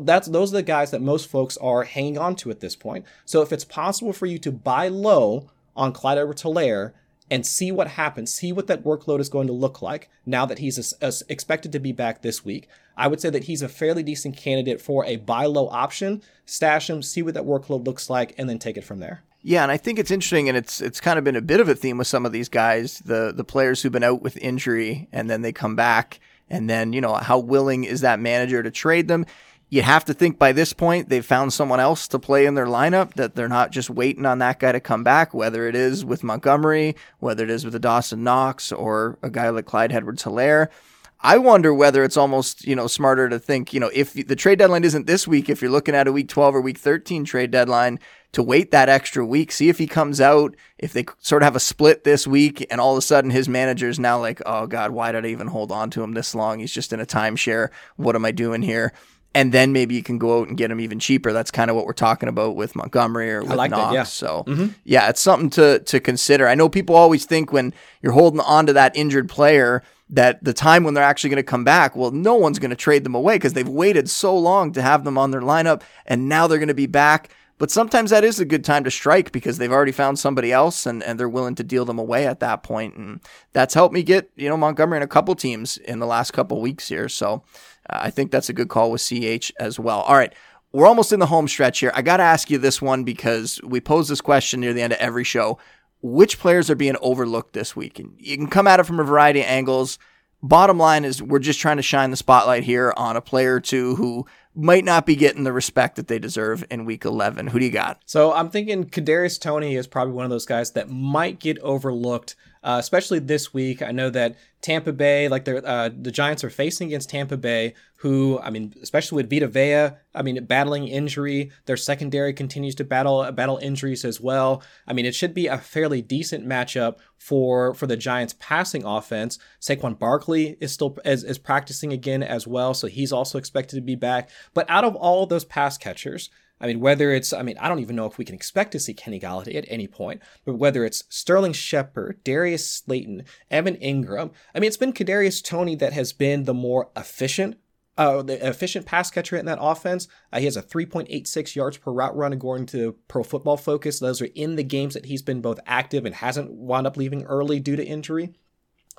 that's those are the guys that most folks are hanging on to at this point. So if it's possible for you to buy low on Clyde Edwards-Helaire and see what happens, see what that workload is going to look like now that he's a, a, expected to be back this week, I would say that he's a fairly decent candidate for a buy low option. Stash him, see what that workload looks like, and then take it from there. Yeah, and I think it's interesting, and it's it's kind of been a bit of a theme with some of these guys, the the players who've been out with injury and then they come back and then, you know, how willing is that manager to trade them? You have to think by this point they've found someone else to play in their lineup, that they're not just waiting on that guy to come back, whether it is with Montgomery, whether it is with a Dawson Knox or a guy like Clyde Edwards Helaire. I wonder whether it's almost, you know, smarter to think, you know, if the trade deadline isn't this week, if you're looking at a week 12 or week 13 trade deadline, to wait that extra week, see if he comes out, if they sort of have a split this week, and all of a sudden his manager is now like, oh God, why did I even hold on to him this long? He's just in a timeshare. What am I doing here? And then maybe you can go out and get him even cheaper. That's kind of what we're talking about with Montgomery or with like Knox. That, yeah. So mm-hmm. yeah, it's something to to consider. I know people always think when you're holding on to that injured player that the time when they're actually going to come back, well, no one's going to trade them away because they've waited so long to have them on their lineup, and now they're going to be back but sometimes that is a good time to strike because they've already found somebody else and, and they're willing to deal them away at that point. And that's helped me get, you know, Montgomery and a couple teams in the last couple weeks here. So uh, I think that's a good call with CH as well. All right. We're almost in the home stretch here. I got to ask you this one because we pose this question near the end of every show. Which players are being overlooked this week? And you can come at it from a variety of angles bottom line is we're just trying to shine the spotlight here on a player or two who might not be getting the respect that they deserve in week 11. Who do you got? So I'm thinking Kadarius Toney is probably one of those guys that might get overlooked uh, especially this week. I know that Tampa Bay, like uh, the Giants are facing against Tampa Bay, who, I mean, especially with Vita Vea, I mean, battling injury, their secondary continues to battle battle injuries as well. I mean, it should be a fairly decent matchup for for the Giants' passing offense. Saquon Barkley is still is, is practicing again as well, so he's also expected to be back. But out of all those pass catchers, I mean, whether it's, I mean, I don't even know if we can expect to see Kenny Golladay at any point, but whether it's Sterling Shepard, Darius Slayton, Evan Engram, I mean, it's been Kadarius Toney that has been the more efficient uh, the efficient pass catcher in that offense. Uh, he has a 3.86 yards per route run according to Pro Football Focus. Those are in the games that he's been both active and hasn't wound up leaving early due to injury.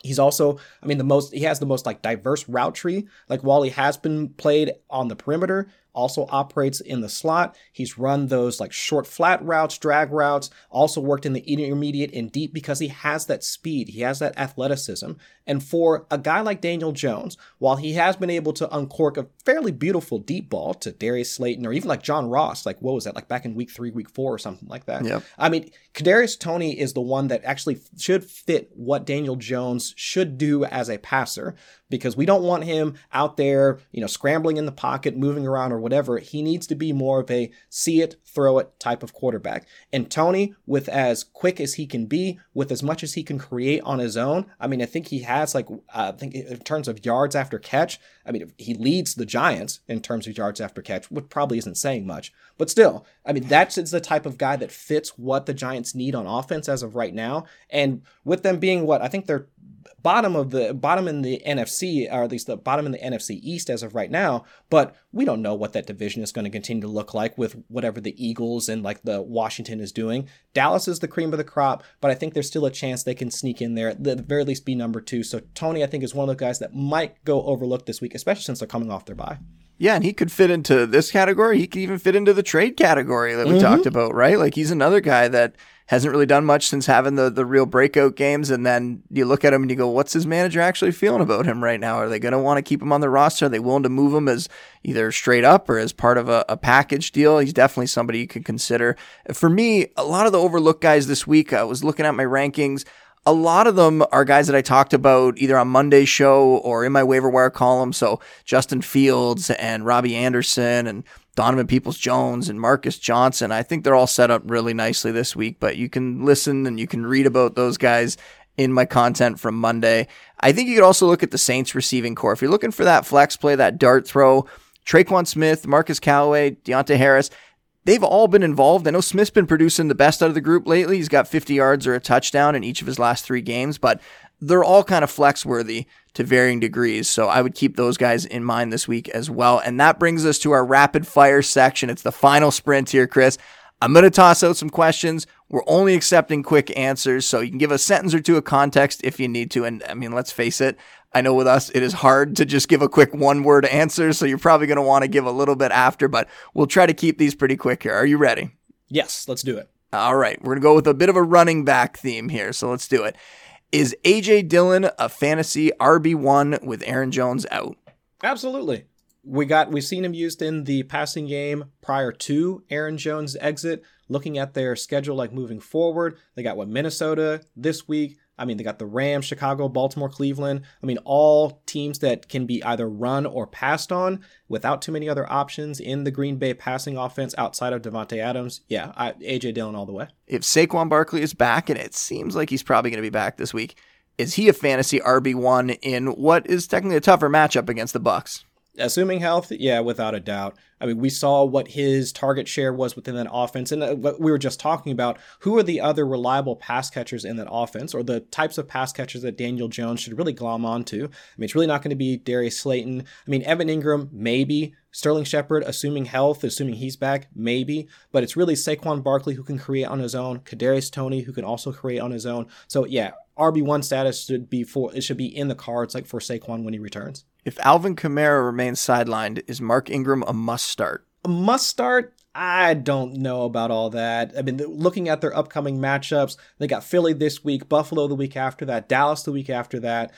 He's also, I mean, the most, he has the most like diverse route tree. Like he has been played on the perimeter, also operates in the slot. He's run those like short flat routes, drag routes, also worked in the intermediate and deep because he has that speed, he has that athleticism. And for a guy like Daniel Jones, while he has been able to uncork a fairly beautiful deep ball to Darius Slayton or even like John Ross, like what was that, like back in week three, week four or something like that. Yep. I mean, Kadarius Toney is the one that actually should fit what Daniel Jones should do as a passer because we don't want him out there, you know, scrambling in the pocket, moving around or whatever. He needs to be more of a see it, throw it type of quarterback. And Toney, with as quick as he can be, with as much as he can create on his own, I mean, I think he has like, uh, I think in terms of yards after catch, I mean, he leads the Giants in terms of yards after catch, which probably isn't saying much. But still, I mean, that's the type of guy that fits what the Giants need on offense as of right now. And with them being what I think they're bottom of the bottom in the NFC, or at least the bottom in the NFC East as of right now. But we don't know what that division is going to continue to look like with whatever the Eagles and like the Washington is doing. Dallas is the cream of the crop, but I think there's still a chance they can sneak in there, at the very least be number two. So Toney, I think, is one of the guys that might go overlooked this week, especially since they're coming off their bye. Yeah, and he could fit into this category. He could even fit into the trade category that we mm-hmm. talked about, right? Like he's another guy that hasn't really done much since having the the real breakout games. And then you look at him and you go, what's his manager actually feeling about him right now? Are they going to want to keep him on the roster? Are they willing to move him as either straight up or as part of a, a package deal? He's definitely somebody you could consider. For me, a lot of the overlooked guys this week, I was looking at my rankings a lot of them are guys that I talked about either on Monday's show or in my waiver wire column. So Justin Fields and Robbie Anderson and Donovan Peoples Jones and Marcus Johnson. I think they're all set up really nicely this week, but you can listen and you can read about those guys in my content from Monday. I think you could also look at the Saints receiving corps. If you're looking for that flex play, that dart throw, Tre'Quan Smith, Marquez Callaway, Deonte Harris, they've all been involved. I know Smith's been producing the best out of the group lately. He's got 50 yards or a touchdown in each of his last three games, but they're all kind of flex worthy to varying degrees. So I would keep those guys in mind this week as well. And that brings us to our rapid fire section. It's the final sprint here, Chris. I'm going to toss out some questions. We're only accepting quick answers, so you can give a sentence or two of context if you need to. And I mean, let's face it, I know with us, it is hard to just give a quick one word answer, so you're probably going to want to give a little bit after, but we'll try to keep these pretty quick here. Are you ready? Yes, let's do it. All right, we're going to go with a bit of a running back theme here, so let's do it. Is AJ Dillon a fantasy RB1 with Aaron Jones out? Absolutely. We got we've seen him used in the passing game prior to Aaron Jones' exit. Looking at their schedule like moving forward, they got what Minnesota this week, I mean, they got the Rams, Chicago, Baltimore, Cleveland. I mean, all teams that can be either run or passed on without too many other options in the Green Bay passing offense outside of Davante Adams. Yeah, I, AJ Dillon all the way. If Saquon Barkley is back, and it seems like he's probably going to be back this week, is he a fantasy RB one in what is technically a tougher matchup against the Bucs? Assuming health, yeah, without a doubt. I mean, we saw what his target share was within that offense, and uh, what we were just talking about. Who are the other reliable pass catchers in that offense, or the types of pass catchers that Daniel Jones should really glom onto? I mean, it's really not going to be Darius Slayton. I mean, Evan Engram, maybe. Sterling Shepard, assuming health, assuming he's back, maybe. But it's really Saquon Barkley who can create on his own, Kadarius Toney who can also create on his own. So yeah, RB one status should be for it should be in the cards like for Saquon when he returns. If Alvin Kamara remains sidelined, is Mark Ingram a must start? A must start? I don't know about all that. I mean, looking at their upcoming matchups, they got Philly this week, Buffalo the week after that, Dallas the week after that.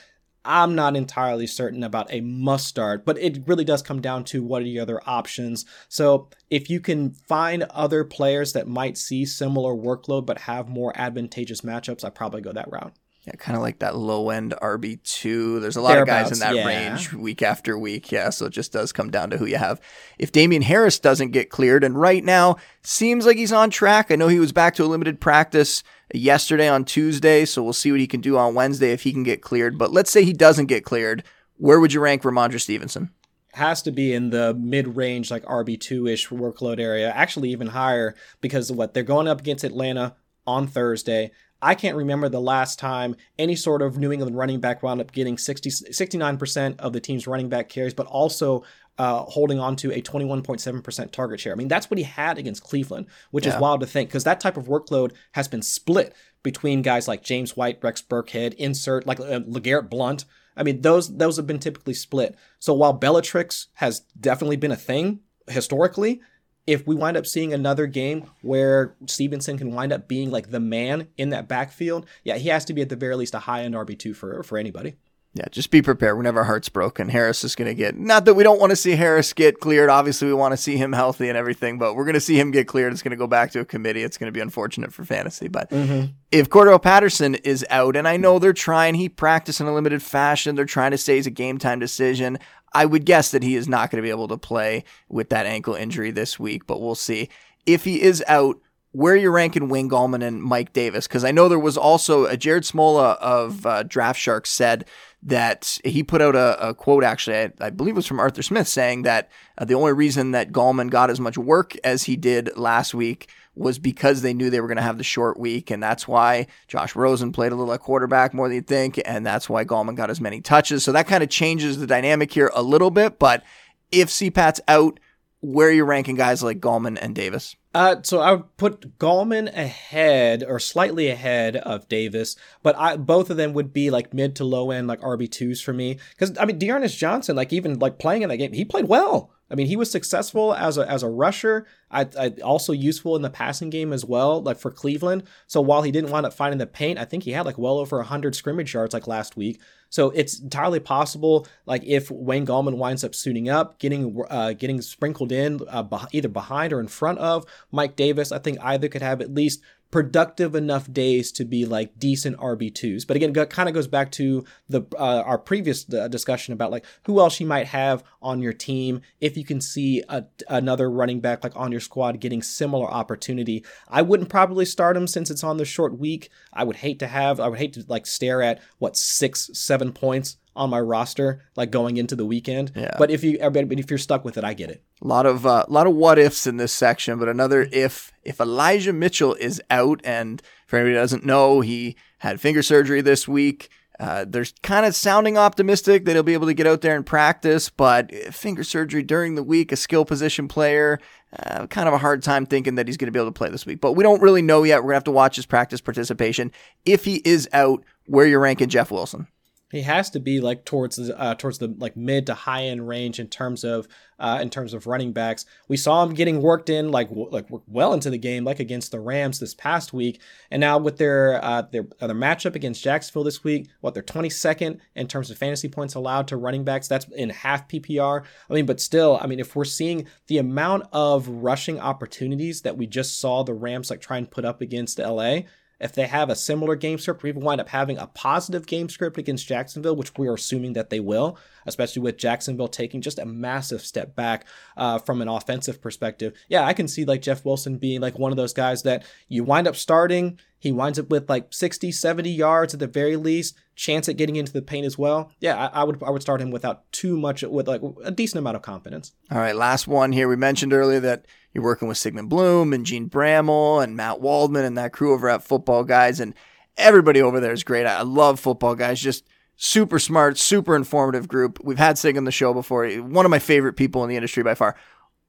I'm not entirely certain about a must start, but it really does come down to what are the other options. So if you can find other players that might see similar workload but have more advantageous matchups, I probably go that route. Yeah, kind of like that low end RB2. There's a lot of guys in that yeah. range week after week. Yeah, so it just does come down to who you have. If Damien Harris doesn't get cleared, and right now seems like he's on track. I know he was back to a limited practice yesterday on Tuesday, so we'll see what he can do on Wednesday if he can get cleared. But let's say he doesn't get cleared. Where would you rank Rhamondre Stevenson? has to be in the mid-range like RB2-ish workload area, actually even higher because what they're going up against Atlanta on Thursday. I can't remember the last time any sort of New England running back wound up getting 60, 69% of the team's running back carries, but also uh, holding on to a 21.7% target share. I mean, that's what he had against Cleveland, which yeah. is wild to think because that type of workload has been split between guys like James White, Rex Burkhead, insert like uh, LeGarrette Blunt. I mean, those those have been typically split. So while Belichick has definitely been a thing historically, if we wind up seeing another game where Stevenson can wind up being like the man in that backfield, yeah, he has to be at the very least a high end RB2 for, for anybody. Yeah, just be prepared whenever heart's broken. Harris is going to get, not that we don't want to see Harris get cleared. Obviously, we want to see him healthy and everything, but we're going to see him get cleared. It's going to go back to a committee. It's going to be unfortunate for fantasy. But mm-hmm. if Cordarrelle Patterson is out, and I know they're trying, he practiced in a limited fashion, they're trying to say he's a game time decision. I would guess that he is not going to be able to play with that ankle injury this week, but we'll see. If he is out, where are you ranking Wayne Gallman and Mike Davis? Because I know there was also a Jared Smola of uh, Draft Shark said that he put out a, a quote, actually, I, I, believe it was from Arthur Smith, saying that uh, the only reason that Gallman got as much work as he did last week was because they knew they were going to have the short week. And that's why Josh Rosen played a little at quarterback more than you'd think. And that's why Gallman got as many touches. So that kind of changes the dynamic here a little bit. But if CPAT's out, where are you ranking guys like Gallman and Davis? Uh, so I would put Gallman ahead or slightly ahead of Davis, but I, both of them would be like mid to low end, like RB twos for me. Because I mean, D'Ernest Johnson, like even like playing in that game, he played well. I mean, he was successful as a as a rusher. I, I, also useful in the passing game as well, like for Cleveland. So while he didn't wind up finding the paint, I think he had like well over hundred scrimmage yards like last week. So it's entirely possible, like if Wayne Gallman winds up suiting up, getting uh, getting sprinkled in uh, either behind or in front of Mike Davis. I think either could have at least productive enough days to be like decent RB2s. But again, kind of goes back to the uh, our previous uh, discussion about like who else you might have on your team if you can see a, another running back like on your squad getting similar opportunity. I wouldn't probably start him since it's on the short week. I would hate to have I would hate to like stare at what 6 7 points on my roster, like going into the weekend. Yeah. But if you, but if you're stuck with it, I get it. A lot of, uh, a lot of what ifs in this section, but another if, if Elijah Mitchell is out, and for anybody who doesn't know, he had finger surgery this week. Uh, they're kind of sounding optimistic that he'll be able to get out there and practice, but finger surgery during the week, a skill position player, uh, kind of a hard time thinking that he's going to be able to play this week. But we don't really know yet. We're going to have to watch his practice participation. If he is out, where you're ranking Jeff Wilson? He has to be like towards the uh, towards the like mid to high end range in terms of uh, in terms of running backs. We saw him getting worked in like w- like well into the game, like against the Rams this past week, and now with their uh, their other matchup against Jacksonville this week, what they're 22nd in terms of fantasy points allowed to running backs. That's in half PPR. I mean, but still, I mean, if we're seeing the amount of rushing opportunities that we just saw the Rams like try and put up against LA if they have a similar game script or even wind up having a positive game script against Jacksonville, which we are assuming that they will, especially with Jacksonville taking just a massive step back uh, from an offensive perspective. Yeah, I can see like Jeff Wilson being like one of those guys that you wind up starting. He winds up with like 60, 70 yards at the very least, chance at getting into the paint as well. Yeah, I, I would I would start him without too much with like a decent amount of confidence. All right, last one here. We mentioned earlier that you're working with Sigmund Bloom and Jene Bramel and Matt Waldman and that crew over at Football Guys and everybody over there is great. I love Football Guys. Just super smart, super informative group. We've had Sig on the show before. One of my favorite people in the industry by far.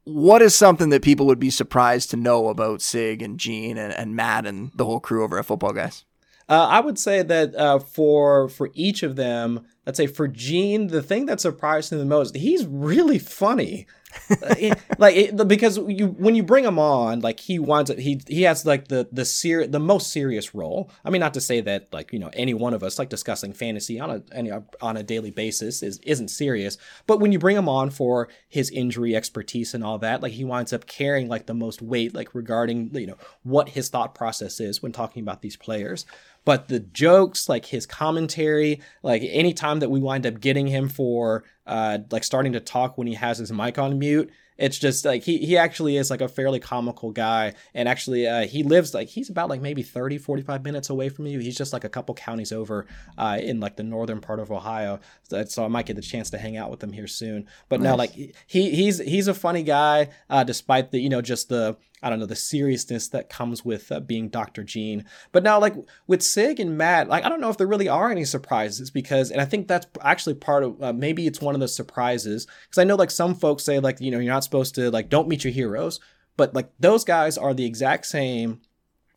What is something that people would be surprised to know about Sig and Jene and, and Matt and the whole crew over at Football Guys? Uh, I would say that uh, for for each of them, let's say for Jene, the thing that surprised me the most, he's really funny. Uh, like it, because you when you bring him on, like he wants he he has like the the ser- the most serious role. I mean, not to say that like you know any one of us like discussing fantasy on a on a daily basis is isn't serious, but when you bring him on for his injury expertise and all that, like he winds up carrying like the most weight like regarding you know what his thought process is when talking about these players but the jokes like his commentary like anytime that we wind up getting him for uh like starting to talk when he has his mic on mute it's just like he he actually is like a fairly comical guy. And actually uh, he lives like he's about like maybe 30 45 minutes away from you. He's just like a couple counties over uh, in like the northern part of ohio. So, so, i might get the chance to hang out with him here soon. But nice. no like he he's he's a funny guy uh, despite the you know just the I don't know the seriousness that comes with uh, being Dr. Jene. But now, like with Sig and Matt, like I don't know if there really are any surprises because, and I think that's actually part of uh, maybe it's one of the surprises because I know like some folks say like you know you're not supposed to like don't meet your heroes, but like those guys are the exact same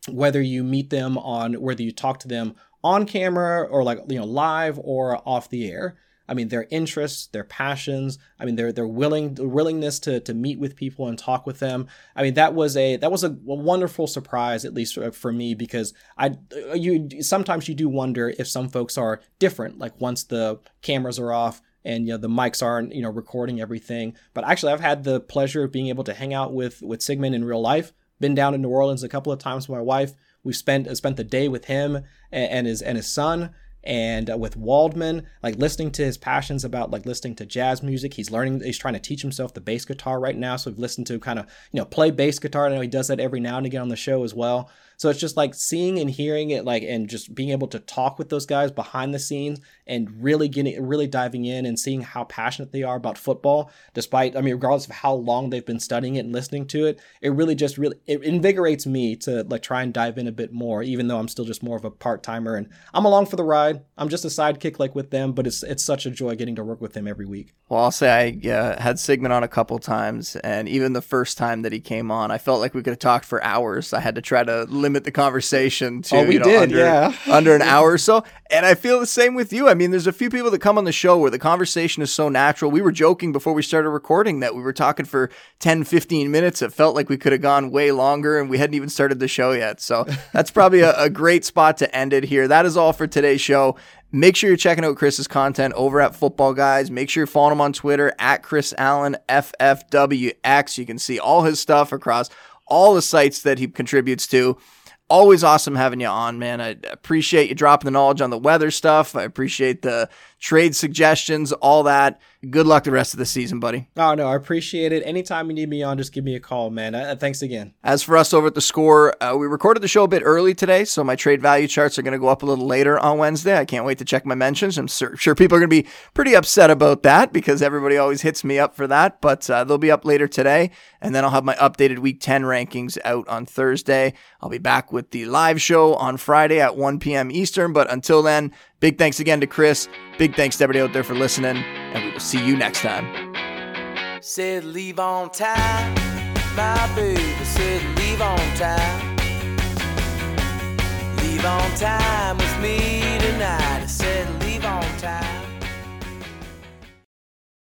whether you meet them on whether you talk to them on camera or like you know live or off the air. I mean, their interests, their passions. I mean, their their willing willingness to to meet with people and talk with them. I mean, that was a that was a, wonderful surprise, at least for me, because I you sometimes you do wonder if some folks are different. Like once the cameras are off, and you know the mics aren't you know recording everything but actually i've had the pleasure of being able to hang out with with sigmund in real life been down in new orleans a couple of times with my wife we've spent uh, spent the day with him and his and his son and uh, with Waldman, like listening to his passions about like listening to jazz music. He's learning, he's trying to teach himself the bass guitar right now. So we've listened to kind of, you know, play bass guitar. I know he does that every now and again on the show as well. So it's just like seeing and hearing it, like, and just being able to talk with those guys behind the scenes and really getting, really diving in and seeing how passionate they are about football, despite, I mean, regardless of how long they've been studying it and listening to it, it really just really, it invigorates me to like try and dive in a bit more, even though I'm still just more of a part timer and I'm along for the ride. I'm just a sidekick like with them, but it's, it's such a joy getting to work with them every week. Well, I'll say I uh, had Sigmund on a couple times, and even the first time that he came on, I felt like we could have talked for hours. I had to try to limit limit the conversation to oh, we you know, did, under, yeah. under an hour or so. And I feel the same with you. I mean, there's a few people that come on the show where the conversation is so natural. We were joking before we started recording that we were talking for 10, 15 minutes. It felt like we could have gone way longer and we hadn't even started the show yet. So that's probably a, a great spot to end it here. That is all for today's show. Make sure you're checking out Chris's content over at Football Guys. Make sure you're following him on Twitter at Chris Allen FFWX. You can see all his stuff across all the sites that he contributes to always awesome having you on, man. I appreciate you dropping the knowledge on the weather stuff. I appreciate the trade suggestions, all that. Good luck the rest of the season, buddy. Oh, no, I appreciate it. Anytime you need me on, just give me a call, man. Uh, thanks again. As for us over at the score, uh, we recorded the show a bit early today, so my trade value charts are going to go up a little later on Wednesday. I can't wait to check my mentions. I'm sur- sure people are going to be pretty upset about that because everybody always hits me up for that, but uh, they'll be up later today. And then I'll have my updated week 10 rankings out on Thursday. I'll be back with the live show on Friday at 1 p.m. Eastern, but until then, Big thanks again to Chris. Big thanks to everybody out there for listening, and we will see you next time. Said leave on time, my baby said leave on time. Leave on time with me tonight.